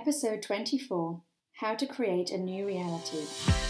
Episode 24 How to Create a New Reality.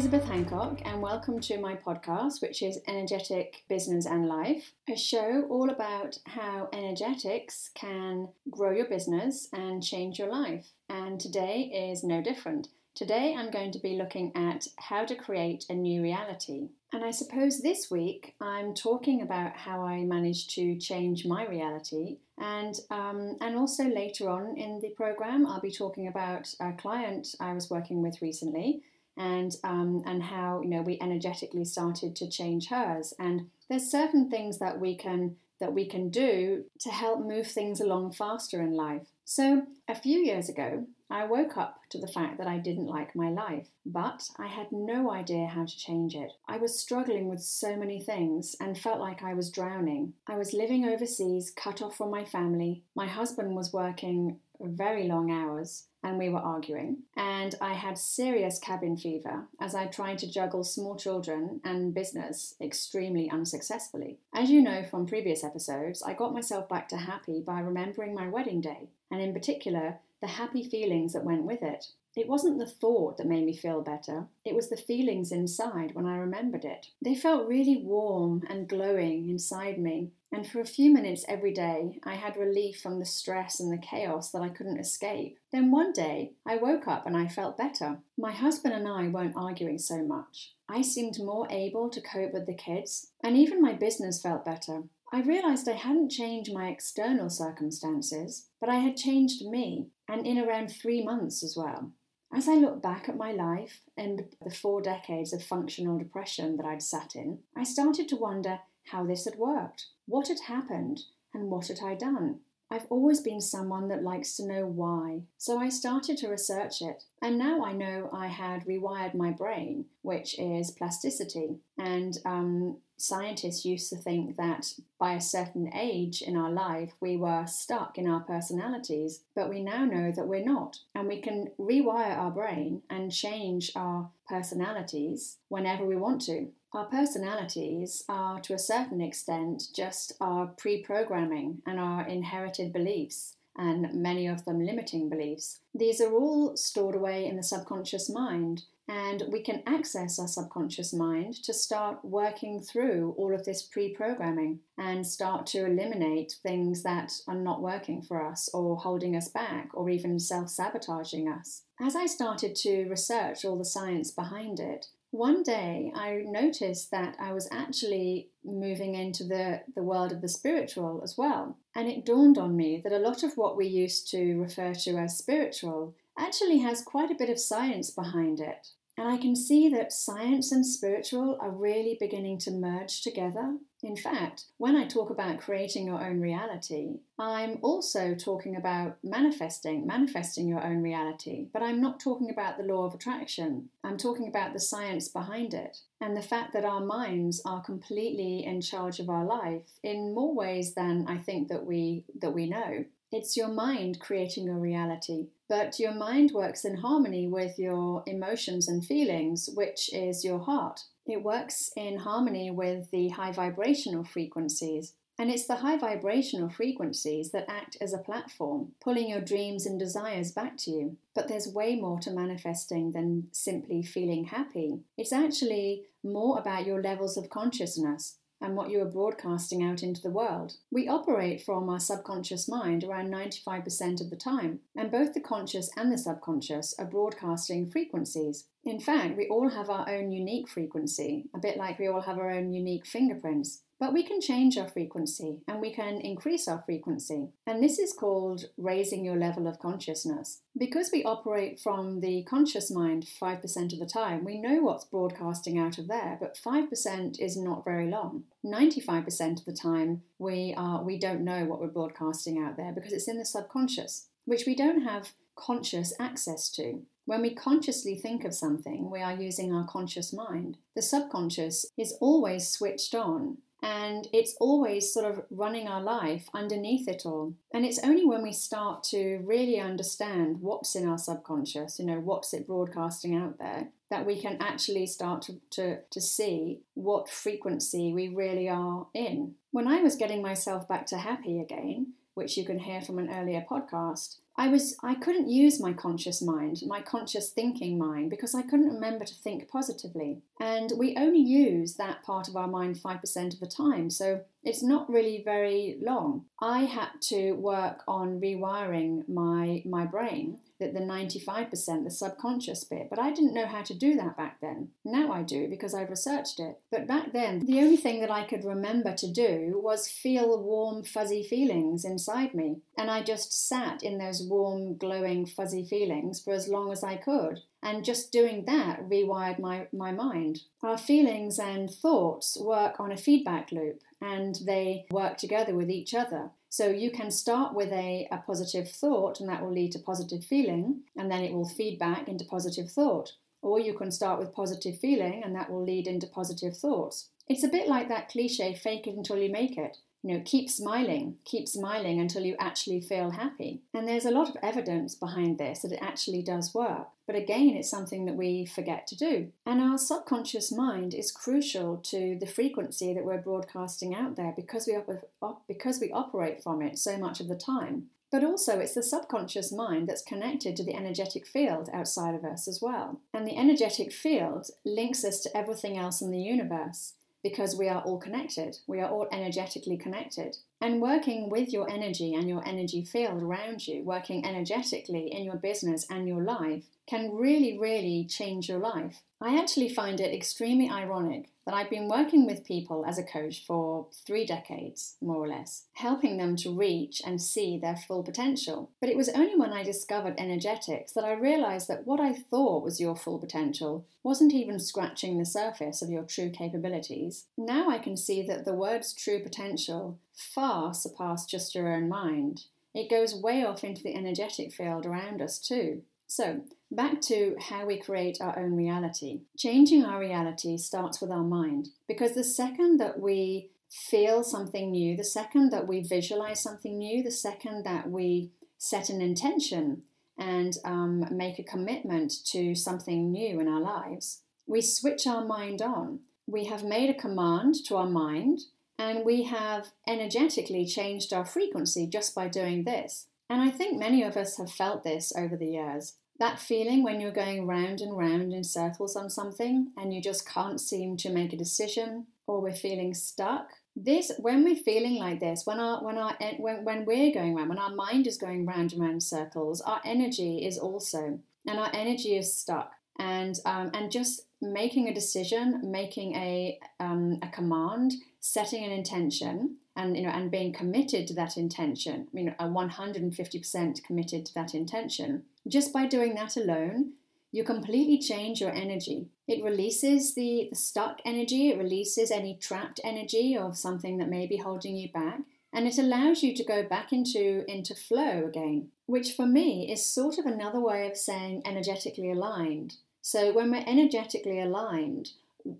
Elisabeth Hancock, and welcome to my podcast, which is Energetic Business and Life, a show all about how energetics can grow your business and change your life. And today is no different. Today, I'm going to be looking at how to create a new reality. And I suppose this week I'm talking about how I managed to change my reality, and um, and also later on in the program I'll be talking about a client I was working with recently and um, and how you know we energetically started to change hers. And there's certain things that we can that we can do to help move things along faster in life. So a few years ago, I woke up to the fact that I didn't like my life, but I had no idea how to change it. I was struggling with so many things and felt like I was drowning. I was living overseas, cut off from my family. My husband was working very long hours and we were arguing. And I had serious cabin fever as I tried to juggle small children and business extremely unsuccessfully. As you know from previous episodes, I got myself back to happy by remembering my wedding day, and in particular, the happy feelings that went with it. It wasn't the thought that made me feel better, it was the feelings inside when I remembered it. They felt really warm and glowing inside me, and for a few minutes every day I had relief from the stress and the chaos that I couldn't escape. Then one day I woke up and I felt better. My husband and I weren't arguing so much. I seemed more able to cope with the kids, and even my business felt better. I realised I hadn't changed my external circumstances, but I had changed me, and in around three months as well. As I look back at my life and the four decades of functional depression that I'd sat in, I started to wonder how this had worked, what had happened, and what had I done. I've always been someone that likes to know why, so I started to research it. And now I know I had rewired my brain, which is plasticity. And um, scientists used to think that by a certain age in our life, we were stuck in our personalities, but we now know that we're not. And we can rewire our brain and change our personalities whenever we want to. Our personalities are, to a certain extent, just our pre programming and our inherited beliefs and many of them limiting beliefs. These are all stored away in the subconscious mind, and we can access our subconscious mind to start working through all of this pre programming and start to eliminate things that are not working for us or holding us back or even self sabotaging us. As I started to research all the science behind it, one day I noticed that I was actually moving into the, the world of the spiritual as well. And it dawned on me that a lot of what we used to refer to as spiritual actually has quite a bit of science behind it. And I can see that science and spiritual are really beginning to merge together. In fact, when I talk about creating your own reality, I'm also talking about manifesting, manifesting your own reality. But I'm not talking about the law of attraction. I'm talking about the science behind it and the fact that our minds are completely in charge of our life in more ways than I think that we that we know. It's your mind creating your reality, but your mind works in harmony with your emotions and feelings, which is your heart. It works in harmony with the high vibrational frequencies. And it's the high vibrational frequencies that act as a platform, pulling your dreams and desires back to you. But there's way more to manifesting than simply feeling happy. It's actually more about your levels of consciousness and what you are broadcasting out into the world. We operate from our subconscious mind around 95% of the time, and both the conscious and the subconscious are broadcasting frequencies. In fact, we all have our own unique frequency, a bit like we all have our own unique fingerprints. But we can change our frequency and we can increase our frequency. And this is called raising your level of consciousness. Because we operate from the conscious mind 5% of the time, we know what's broadcasting out of there, but 5% is not very long. 95% of the time, we, are, we don't know what we're broadcasting out there because it's in the subconscious, which we don't have conscious access to. When we consciously think of something, we are using our conscious mind. The subconscious is always switched on and it's always sort of running our life underneath it all. And it's only when we start to really understand what's in our subconscious, you know, what's it broadcasting out there, that we can actually start to, to, to see what frequency we really are in. When I was getting myself back to happy again, which you can hear from an earlier podcast, I was I couldn't use my conscious mind, my conscious thinking mind, because I couldn't remember to think positively. And we only use that part of our mind 5% of the time, so it's not really very long. I had to work on rewiring my my brain that the 95%, the subconscious bit, but I didn't know how to do that back then. Now I do because I've researched it. But back then, the only thing that I could remember to do was feel warm, fuzzy feelings inside me. And I just sat in those warm, glowing, fuzzy feelings for as long as I could. And just doing that rewired my, my mind. Our feelings and thoughts work on a feedback loop and they work together with each other. So you can start with a, a positive thought, and that will lead to positive feeling, and then it will feed back into positive thought. Or you can start with positive feeling, and that will lead into positive thoughts. It's a bit like that cliche fake it until you make it. You know, keep smiling, keep smiling until you actually feel happy. And there's a lot of evidence behind this that it actually does work. But again, it's something that we forget to do. And our subconscious mind is crucial to the frequency that we're broadcasting out there because we, op- because we operate from it so much of the time. But also, it's the subconscious mind that's connected to the energetic field outside of us as well. And the energetic field links us to everything else in the universe because we are all connected. We are all energetically connected. And working with your energy and your energy field around you, working energetically in your business and your life, can really, really change your life. I actually find it extremely ironic that I've been working with people as a coach for three decades, more or less, helping them to reach and see their full potential. But it was only when I discovered energetics that I realized that what I thought was your full potential wasn't even scratching the surface of your true capabilities. Now I can see that the words true potential far surpass just your own mind. It goes way off into the energetic field around us, too. So, back to how we create our own reality. Changing our reality starts with our mind because the second that we feel something new, the second that we visualize something new, the second that we set an intention and um, make a commitment to something new in our lives, we switch our mind on. We have made a command to our mind and we have energetically changed our frequency just by doing this. And I think many of us have felt this over the years. That feeling when you're going round and round in circles on something and you just can't seem to make a decision or we're feeling stuck. This when we're feeling like this, when our when our when, when we're going round, when our mind is going round and round circles, our energy is also and our energy is stuck. And um, and just making a decision, making a um, a command, setting an intention, and you know and being committed to that intention mean, a 150% committed to that intention just by doing that alone you completely change your energy. It releases the, the stuck energy it releases any trapped energy of something that may be holding you back and it allows you to go back into into flow again which for me is sort of another way of saying energetically aligned. So when we're energetically aligned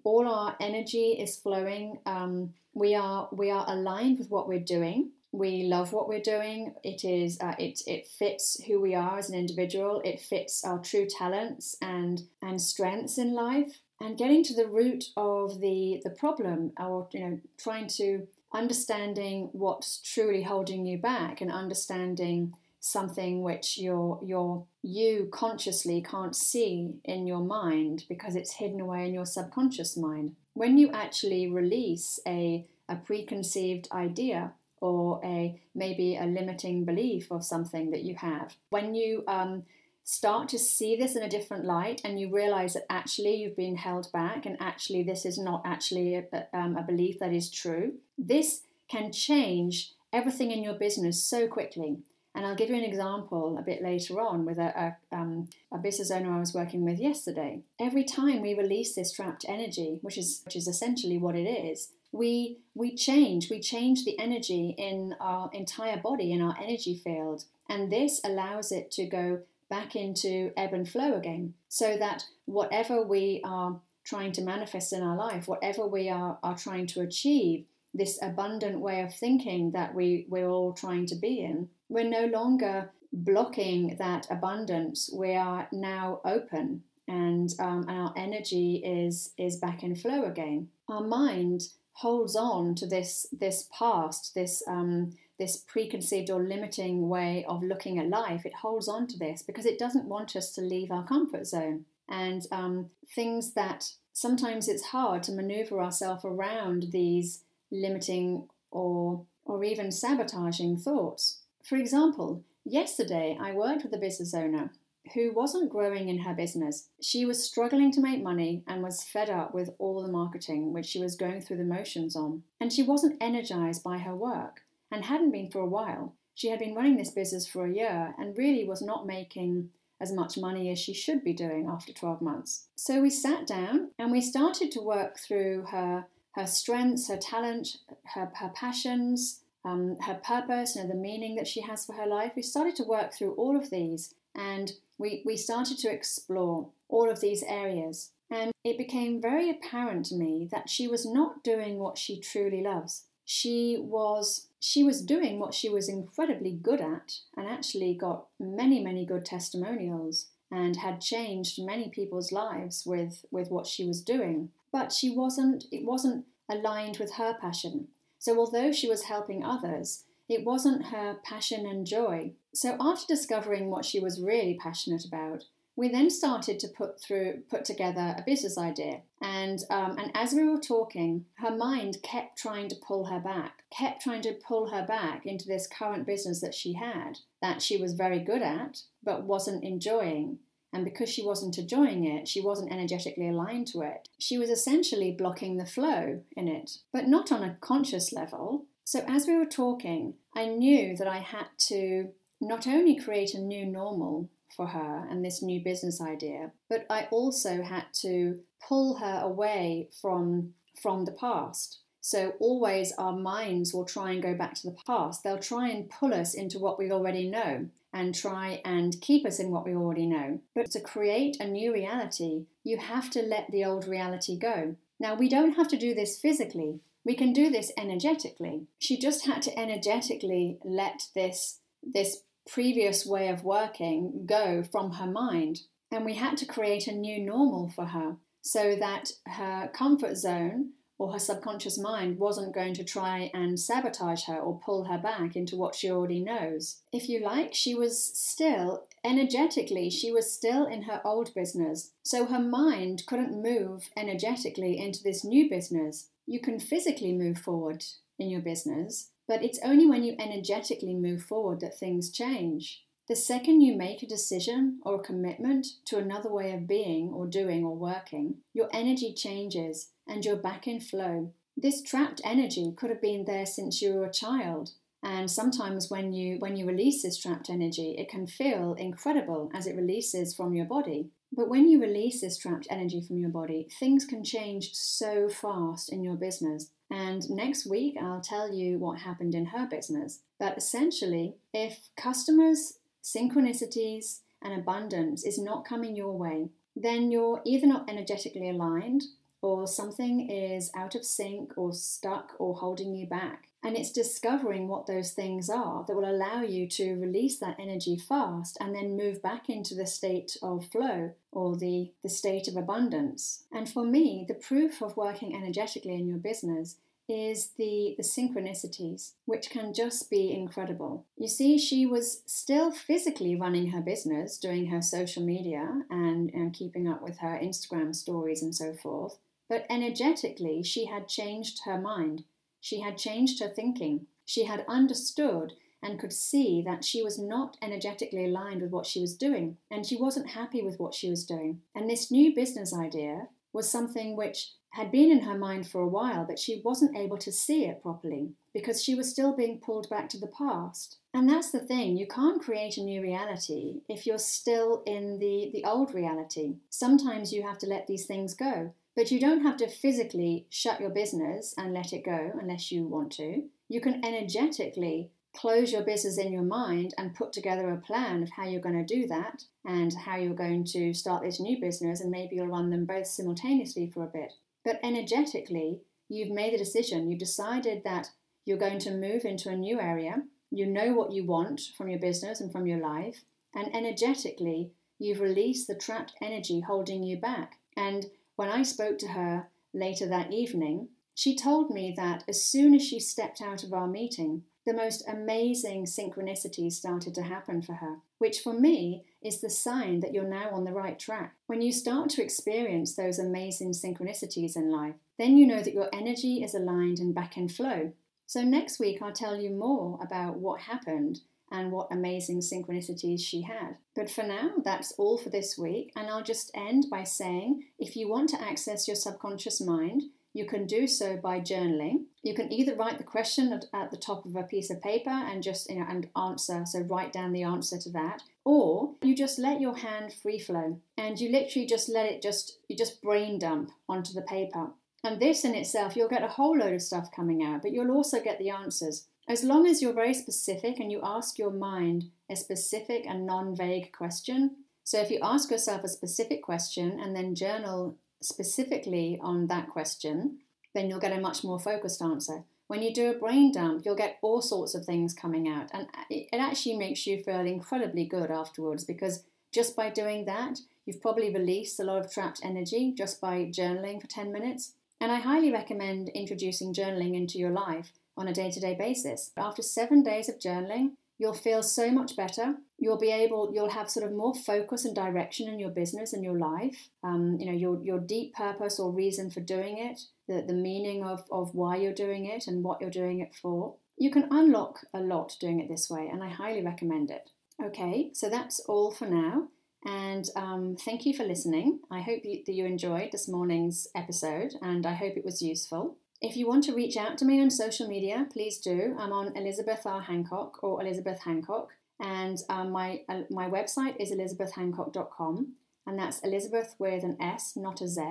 all our energy is flowing. Um, we are we are aligned with what we're doing. We love what we're doing. It is uh, it it fits who we are as an individual. It fits our true talents and and strengths in life. And getting to the root of the the problem, or you know, trying to understanding what's truly holding you back and understanding something which you're, you're, you consciously can't see in your mind because it's hidden away in your subconscious mind. When you actually release a, a preconceived idea or a maybe a limiting belief of something that you have, when you um, start to see this in a different light and you realize that actually you've been held back and actually this is not actually a, um, a belief that is true, this can change everything in your business so quickly. And I'll give you an example a bit later on with a, a, um, a, business owner I was working with yesterday. Every time we release this trapped energy, which is which is essentially what it is, we we change. We change the energy in our entire body, in our energy field, and this allows it to go back into ebb and flow again, so that whatever we are trying to manifest in our life, whatever we are, are trying to achieve, this abundant way of thinking that we, we're all trying to be in, we're no longer blocking that abundance. We are now open and, um, and our energy is, is back in flow again. Our mind holds on to this, this past, this, um, this preconceived or limiting way of looking at life. It holds on to this because it doesn't want us to leave our comfort zone. And um, things that sometimes it's hard to maneuver ourselves around these limiting or or even sabotaging thoughts. For example, yesterday I worked with a business owner who wasn't growing in her business. She was struggling to make money and was fed up with all the marketing which she was going through the motions on. And she wasn't energized by her work and hadn't been for a while. She had been running this business for a year and really was not making as much money as she should be doing after 12 months. So we sat down and we started to work through her her strengths, her talent, her, her passions, um, her purpose, and the meaning that she has for her life. We started to work through all of these and we, we started to explore all of these areas. And it became very apparent to me that she was not doing what she truly loves. She was she was doing what she was incredibly good at and actually got many, many good testimonials and had changed many people's lives with, with what she was doing. But she wasn't it wasn't aligned with her passion. So although she was helping others, it wasn't her passion and joy. So after discovering what she was really passionate about, we then started to put through put together a business idea and um, and as we were talking her mind kept trying to pull her back kept trying to pull her back into this current business that she had that she was very good at but wasn't enjoying and because she wasn't enjoying it, she wasn't energetically aligned to it. She was essentially blocking the flow in it, but not on a conscious level. So, as we were talking, I knew that I had to not only create a new normal for her and this new business idea, but I also had to pull her away from from the past. So always our minds will try and go back to the past. They'll try and pull us into what we already know and try and keep us in what we already know. But to create a new reality, you have to let the old reality go. Now, we don't have to do this physically. We can do this energetically. She just had to energetically let this this previous way of working go from her mind. And we had to create a new normal for her so that her comfort zone or her subconscious mind wasn't going to try and sabotage her or pull her back into what she already knows. If you like, she was still, energetically, she was still in her old business. So her mind couldn't move energetically into this new business. You can physically move forward in your business, but it's only when you energetically move forward that things change. The second you make a decision or a commitment to another way of being or doing or working, your energy changes and you're back in flow. This trapped energy could have been there since you were a child. And sometimes when you when you release this trapped energy, it can feel incredible as it releases from your body. But when you release this trapped energy from your body, things can change so fast in your business. And next week, I'll tell you what happened in her business. But essentially, if customers, synchronicities, and abundance is not coming your way, then you're either not energetically aligned or something is out of sync or stuck or holding you back. And it's discovering what those things are that will allow you to release that energy fast and then move back into the state of flow or the, the state of abundance. And for me, the proof of working energetically in your business is the, the synchronicities, which can just be incredible. You see, she was still physically running her business, doing her social media and, and keeping up with her Instagram stories and so forth. But energetically, she had changed her mind. She had changed her thinking. She had understood and could see that she was not energetically aligned with what she was doing, and she wasn't happy with what she was doing. And this new business idea was something which had been in her mind for a while, but she wasn't able to see it properly because she was still being pulled back to the past. And that's the thing, you can't create a new reality if you're still in the, the old reality. Sometimes you have to let these things go. But you don't have to physically shut your business and let it go unless you want to. You can energetically close your business in your mind and put together a plan of how you're going to do that and how you're going to start this new business, and maybe you'll run them both simultaneously for a bit. But energetically, you've made a decision. You've decided that you're going to move into a new area. You know what you want from your business and from your life. And energetically, you've released the trapped energy holding you back. And when I spoke to her later that evening, she told me that as soon as she stepped out of our meeting, the most amazing synchronicities started to happen for her, which for me is the sign that you're now on the right track. When you start to experience those amazing synchronicities in life, then you know that your energy is aligned and back in flow. So, next week, I'll tell you more about what happened and what amazing synchronicities she had. But for now, that's all for this week, and I'll just end by saying if you want to access your subconscious mind, you can do so by journaling. You can either write the question at, the top of a piece of paper and just you know and answer, so write down the answer to that, or you just let your hand free flow and you literally just let it just you just brain dump onto the paper. And this in itself, you'll get a whole load of stuff coming out, but you'll also get the answers. As long as you're very specific and you ask your mind a specific and non vague question. So if you ask yourself a specific question and then journal specifically on that question, then you'll get a much more focused answer. When you do a brain dump, you'll get all sorts of things coming out, and it actually makes you feel incredibly good afterwards because just by doing that, you've probably released a lot of trapped energy just by journaling for 10 minutes. And I highly recommend introducing journaling into your life on a day to day basis. After seven days of journaling, you'll feel so much better. You'll be able, you'll have sort of more focus and direction in your business and your life. Um, you know, your, your deep purpose or reason for doing it, the, the meaning of, of why you're doing it and what you're doing it for. You can unlock a lot doing it this way, and I highly recommend it. Okay, so that's all for now. And um, thank you for listening. I hope you, that you enjoyed this morning's episode and I hope it was useful. If you want to reach out to me on social media, please do. I'm on Elisabeth R. Hancock or Elisabeth Hancock, and um, my uh, my website is elisabethhancock.com, and that's Elisabeth with an S, not a Z.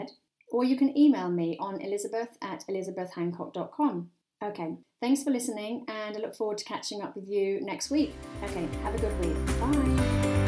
Or you can email me on elisabeth at elisabethhancock.com. Okay, thanks for listening, and I look forward to catching up with you next week. Okay, have a good week. Bye.